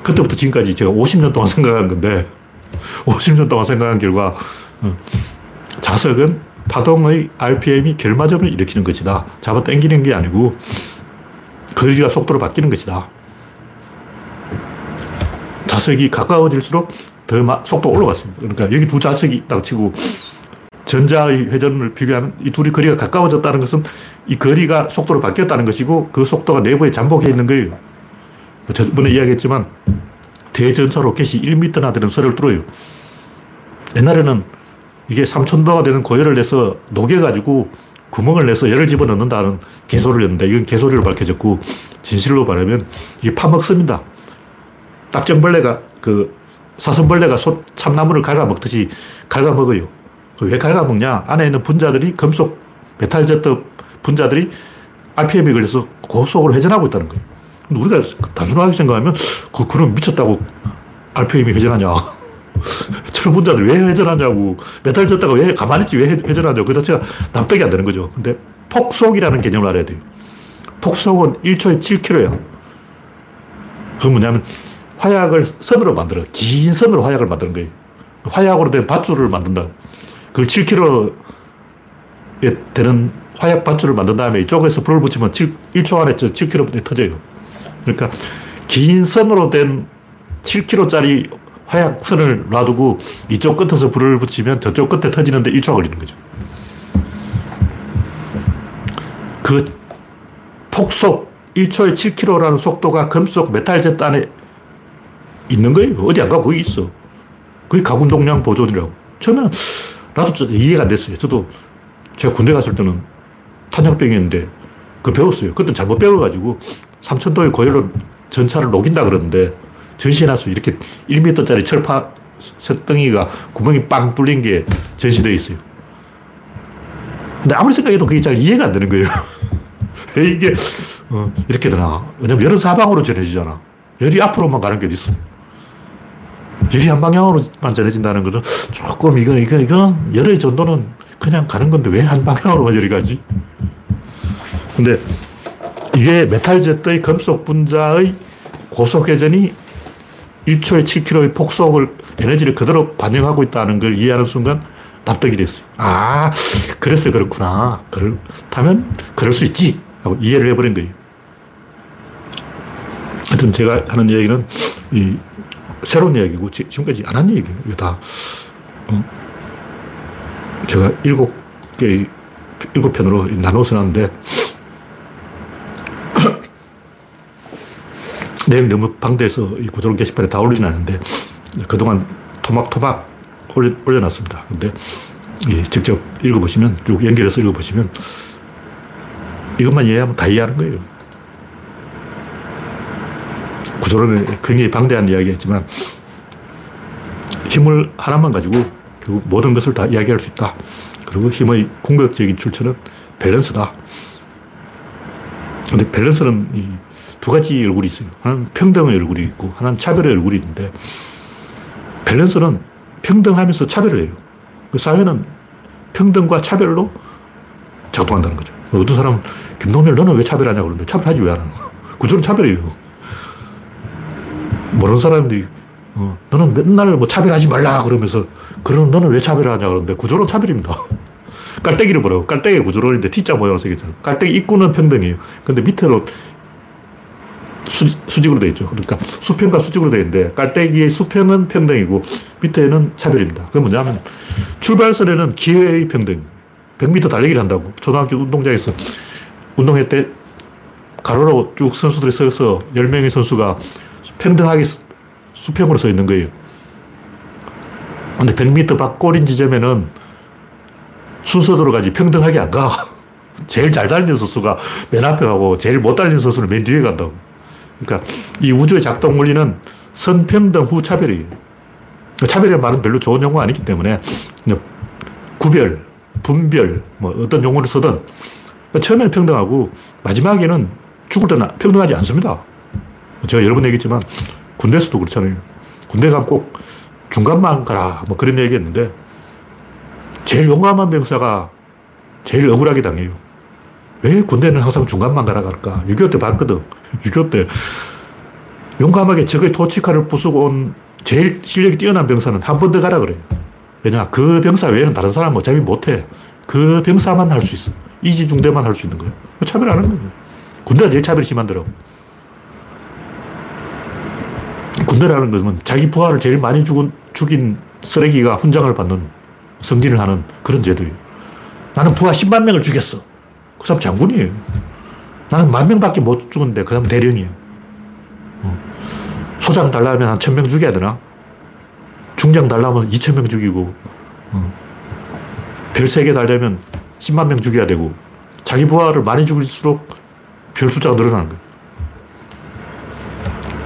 어, 그때부터 지금까지 제가 50년 동안 [laughs] 생각한 건데 50년 동안 생각한 결과 어, 자석은 파동의 RPM이 결마점을 일으키는 것이다. 잡아 당기는 게 아니고 거리가 속도로 바뀌는 것이다. 자석이 가까워질수록 더 속도가 올라갔습니다. 그러니까 여기 두 자석이 있다고 치고 전자의 회전을 비교하면 이 둘이 거리가 가까워졌다는 것은 이 거리가 속도로 바뀌었다는 것이고 그 속도가 내부에 잠복해 있는 거예요. 저번에 이야기했지만 대전차 로켓이 1m나 되는 선을 뚫어요. 옛날에는 이게 3천도가 되는 고열을 내서 녹여가지고 구멍을 내서 열을 집어넣는다는 개소리를 했는데 이건 개소리로 밝혀졌고 진실로 말하면 이게 파먹습니다. 딱정벌레가 그 사슴벌레가 소, 참나무를 갉아먹듯이 갉아먹어요. 왜 갉아먹냐? 안에 있는 분자들이 금속 metal jet 분자들이 RPM에 걸려서 고속으로 회전하고 있다는 거예요. 우리가 단순하게 생각하면 그, 그럼 미쳤다고 RPM이 회전하냐. [laughs] 저런 분자들 왜 회전하냐고. metal jet가 왜 가만히 있지 왜 회전하냐고. 그 자체가 납득이 안 되는 거죠. 근데 폭속이라는 개념을 알아야 돼요. 폭속은 1초에 7km야. 그건 뭐냐면 화약을 선으로 만들어. 긴 선으로 화약을 만드는 거예요. 화약으로 된 밧줄을 만든다. 그걸 7km에 되는 화약 밧줄을 만든 다음에 이쪽에서 불을 붙이면 7, 1초 안에 7km에 터져요. 그러니까 긴 선으로 된 7km짜리 화약선을 놔두고 이쪽 끝에서 불을 붙이면 저쪽 끝에 터지는데 1초가 걸리는 거죠. 그 폭속 1초에 7km라는 속도가 금속 metal jet 안에 있는 거예요. 어디 안 가고 거기 있어. 그게 각운동량 보존이라고. 처음에는 나도 이해가 안 됐어요. 저도 제가 군대 갔을 때는 탄약병이었는데 그 배웠어요. 그때 잘못 배워가지고 3천도의 고열로 전차를 녹인다 그러는데 전시해놨어요. 이렇게 1m짜리 철판 쇳덩이가 구멍이 빵 뚫린 게 전시되어 있어요. 근데 아무리 생각해도 그게 잘 이해가 안 되는 거예요. [laughs] 왜 이게 어, 이렇게 되나? 왜냐면 열은 사방으로 전해지잖아. 열이 앞으로만 가는 게 어딨어. 열이 한 방향으로만 전해진다는 것은 조금 이건, 이건, 이건 열의 전도는 그냥 가는 건데 왜 한 방향으로만 열이 가지? 근데 이게 metal jet의 금속 분자의 고속 회전이 1초에 7km의 폭속을, 에너지를 그대로 반영하고 있다는 걸 이해하는 순간 납득이 됐어요. 아, 그래서 그렇구나. 그렇다면 그럴 수 있지. 하고 이해를 해버린 거예요. 하여튼 제가 하는 이야기는 이 새로운 이야기고 지금까지 안 한 얘기예요. 이거 다. 어? 제가 일곱 개, 일곱 편으로 나눠서 놨는데 내용이 너무 방대해서 이 구조론 게시판에 다 올리진 않는데 그동안 토막토막 올려, 올려놨습니다. 근데 직접 읽어보시면 쭉 연결해서 읽어보시면 이것만 이해하면 다 이해하는 거예요. 구조론은 굉장히 방대한 이야기였지만 힘을 하나만 가지고 결국 모든 것을 다 이야기할 수 있다. 그리고 힘의 궁극적인 출처는 밸런스다. 근데 밸런스는 두 가지 얼굴이 있어요. 하나는 평등의 얼굴이 있고, 하나는 차별의 얼굴이 있는데, 밸런스는 평등하면서 차별을 해요. 그 사회는 평등과 차별로 작동한다는 거죠. 어떤 사람은, 김동열, 너는 왜 차별하냐고 그러는데, 차별하지 왜 안 하는 구조는 차별이에요. 모르는 사람들이, 어, 너는 맨날 뭐 차별하지 말라 그러면서, 그러면 너는 왜 차별하냐 그러는데, 구조는 차별입니다. [laughs] 깔때기를 보라고. 깔때기 구조론인데 T자 모양을 쓰겠잖아. 깔때기 입구는 평등이에요. 근데 밑으로 수, 수직으로 되어 있죠. 그러니까 수평과 수직으로 되어 있는데 깔때기의 수평은 평등이고 밑에는 차별입니다. 그게 뭐냐면 출발선에는 기회의 평등. 100m 달리기를 한다고. 초등학교 운동장에서 운동회 때 가로로 쭉 선수들이 서서 10명의 선수가 평등하게 수평으로 서 있는 거예요. 근데 100m 밖 골인 지점에는 순서대로 가지 평등하게 안 가. [laughs] 제일 잘 달리는 선수가 맨 앞에 가고 제일 못 달리는 선수는 맨 뒤에 간다고. 그러니까 이 우주의 작동 원리는 선평등 후 차별이에요. 차별이라는 말은 별로 좋은 용어가 아니기 때문에 구별, 분별, 뭐 어떤 용어를 쓰든 처음에는 평등하고 마지막에는 죽을 때는 평등하지 않습니다. 제가 여러 번 얘기했지만 군대에서도 그렇잖아요. 군대 가면 꼭 중간만 가라 뭐 그런 얘기 했는데 제일 용감한 병사가 제일 억울하게 당해요. 왜 군대는 항상 중간만 가라 갈까? 6.25때 봤거든. [laughs] 6.25때 용감하게 적의 토치칼을 부수고 온 제일 실력이 뛰어난 병사는 한 번 더 가라 그래요. 왜냐, 그 병사 외에는 다른 사람 어차피 못해. 그 병사만 할 수 있어. 이지중대만 할 수 있는 거예요. 차별 안 하는 거예요. 군대가 제일 차별이 심한더라고. 군대라는 것은 자기 부하를 제일 많이 죽은, 죽인 쓰레기가 훈장을 받는 승진을 하는 그런 제도예요. 나는 부하 10만 명을 죽였어. 그 사람 장군이에요. 나는 만 명밖에 못 죽었는데 그 사람 대령이에요. 어. 소장 달라면 한 천 명 죽여야 되나? 중장 달라면 2천 명 죽이고, 어. 별 3개 달려면 10만 명 죽여야 되고, 자기 부하를 많이 죽일수록 별 숫자가 늘어나는 거예요.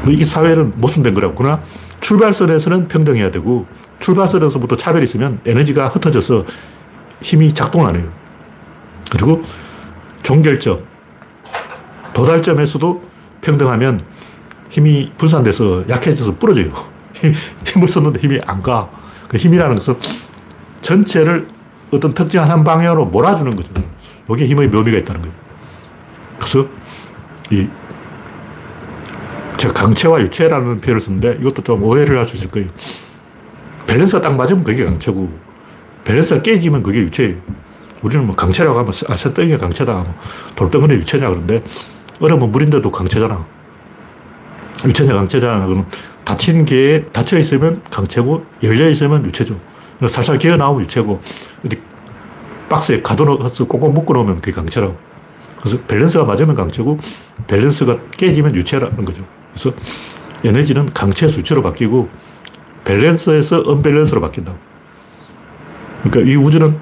뭐 이게 사회는 모순된 거라고. 그러나 출발선에서는 평등해야 되고, 출발선에서부터 차별이 있으면 에너지가 흩어져서 힘이 작동 안 해요. 그리고 종결점, 도달점에서도 평등하면 힘이 분산돼서 약해져서 부러져요. [laughs] 힘을 썼는데 힘이 안 가. 그 힘이라는 것은 전체를 어떤 특정한 한 방향으로 몰아주는 거죠. 여기에 힘의 묘미가 있다는 거예요. 그래서 이 제가 강체와 유체라는 표현을 쓰는데 이것도 좀 오해를 할 수 있을 거예요. 밸런스가 딱 맞으면 그게 강체고 밸런스가 깨지면 그게 유체예요. 우리는 뭐 강체라고 하면 아, 새덩이가 강체다. 뭐 돌덩어리 유체냐 그런데 얼음은 물인데도 강체잖아. 유체냐 강체냐 그러면 닫힌 개에 닫혀 있으면 강체고 열려 있으면 유체죠. 살살 기어 나오면 유체고 박스에 가둬놓아서 꼭꼭 묶어놓으면 그게 강체라고. 그래서 밸런스가 맞으면 강체고 밸런스가 깨지면 유체라는 거죠. 그래서 에너지는 강체 유체로 바뀌고 밸런스에서 언밸런스로 바뀐다. 그러니까 이 우주는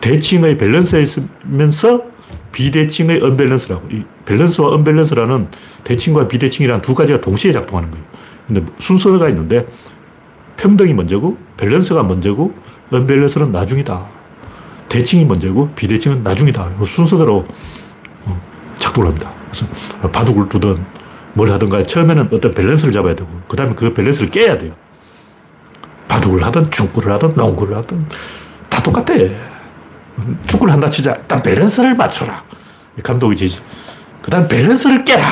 대칭의 밸런스에 있으면서 비대칭의 언밸런스라고. 이 밸런스와 언밸런스라는 대칭과 비대칭이라는 두 가지가 동시에 작동하는 거예요. 근데 순서가 있는데 평등이 먼저고 밸런스가 먼저고 언밸런스는 나중이다. 대칭이 먼저고 비대칭은 나중이다. 순서대로 어, 작동을 합니다. 그래서 바둑을 두든 뭘 하든 간 처음에는 어떤 밸런스를 잡아야 되고 그 다음에 그 밸런스를 깨야 돼요. 바둑을 하든 축구를 하든 농구를 하든 다 똑같아. 축구를 한다 치자. 일단 밸런스를 맞춰라. 감독이 지시. 그 다음 밸런스를 깨라.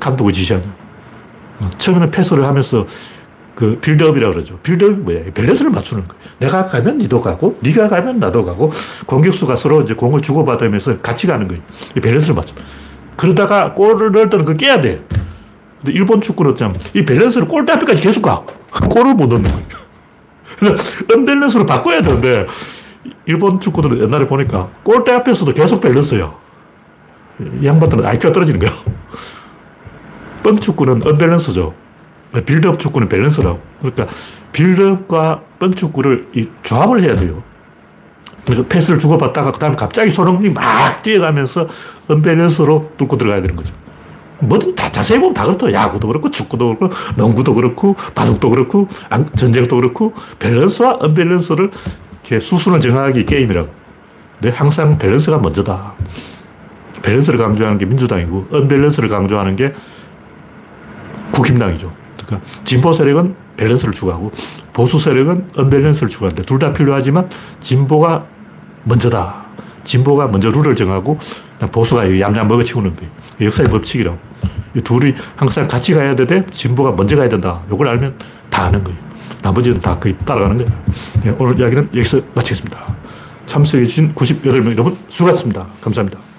감독이 지시하죠. 어, 처음에는 패스를 하면서 그 빌드업이라고 그러죠. 빌드업이 뭐야? 밸런스를 맞추는 거예요. 내가 가면 니도 가고, 네가 가면 나도 가고, 공격수가 서로 이제 공을 주고받으면서 같이 가는 거예요. 밸런스를 맞춰. 그러다가 골을 넣을 때는 그걸 깨야 돼. 근데 일본 축구는 참, 이 밸런스를 골대 앞에까지 계속 가. [laughs] 골을 못 넣는 거예요. [laughs] 그래서 언밸런스로 바꿔야 되는데, 일본 축구들은 옛날에 보니까 골대 앞에서도 계속 밸런스야. 이 양반들은 IQ가 떨어지는 거야. [laughs] 뻥 축구는 언밸런스죠. 빌드업 축구는 밸런스라고. 그러니까 빌드업과 뻥 축구를 이 조합을 해야 돼요. 그래서 패스를 주고받다가 그 다음에 갑자기 손흥민이 막 뛰어가면서 언밸런스로 뚫고 들어가야 되는 거죠. 뭐든 다 자세히 보면 다 그렇다. 야구도 그렇고, 축구도 그렇고, 농구도 그렇고, 바둑도 그렇고, 전쟁도 그렇고, 밸런스와 언밸런스를 이렇게 수순을 정하기 게임이라고. 근데 항상 밸런스가 먼저다. 밸런스를 강조하는 게 민주당이고, 언밸런스를 강조하는 게 국힘당이죠. 그러니까 진보 세력은 밸런스를 추구하고, 보수 세력은 언밸런스를 추구하는데, 둘 다 필요하지만, 진보가 먼저다. 진보가 먼저 룰을 정하고, 보수가 얌얌 먹어치우는 거예요. 역사의 법칙이라고. 이 둘이 항상 같이 가야 되되, 진보가 먼저 가야 된다. 이걸 알면 다 아는 거예요. 나머지는 다 거의 따라가는 거예요. 네, 오늘 이야기는 여기서 마치겠습니다. 참석해주신 98명 여러분 수고하셨습니다. 감사합니다.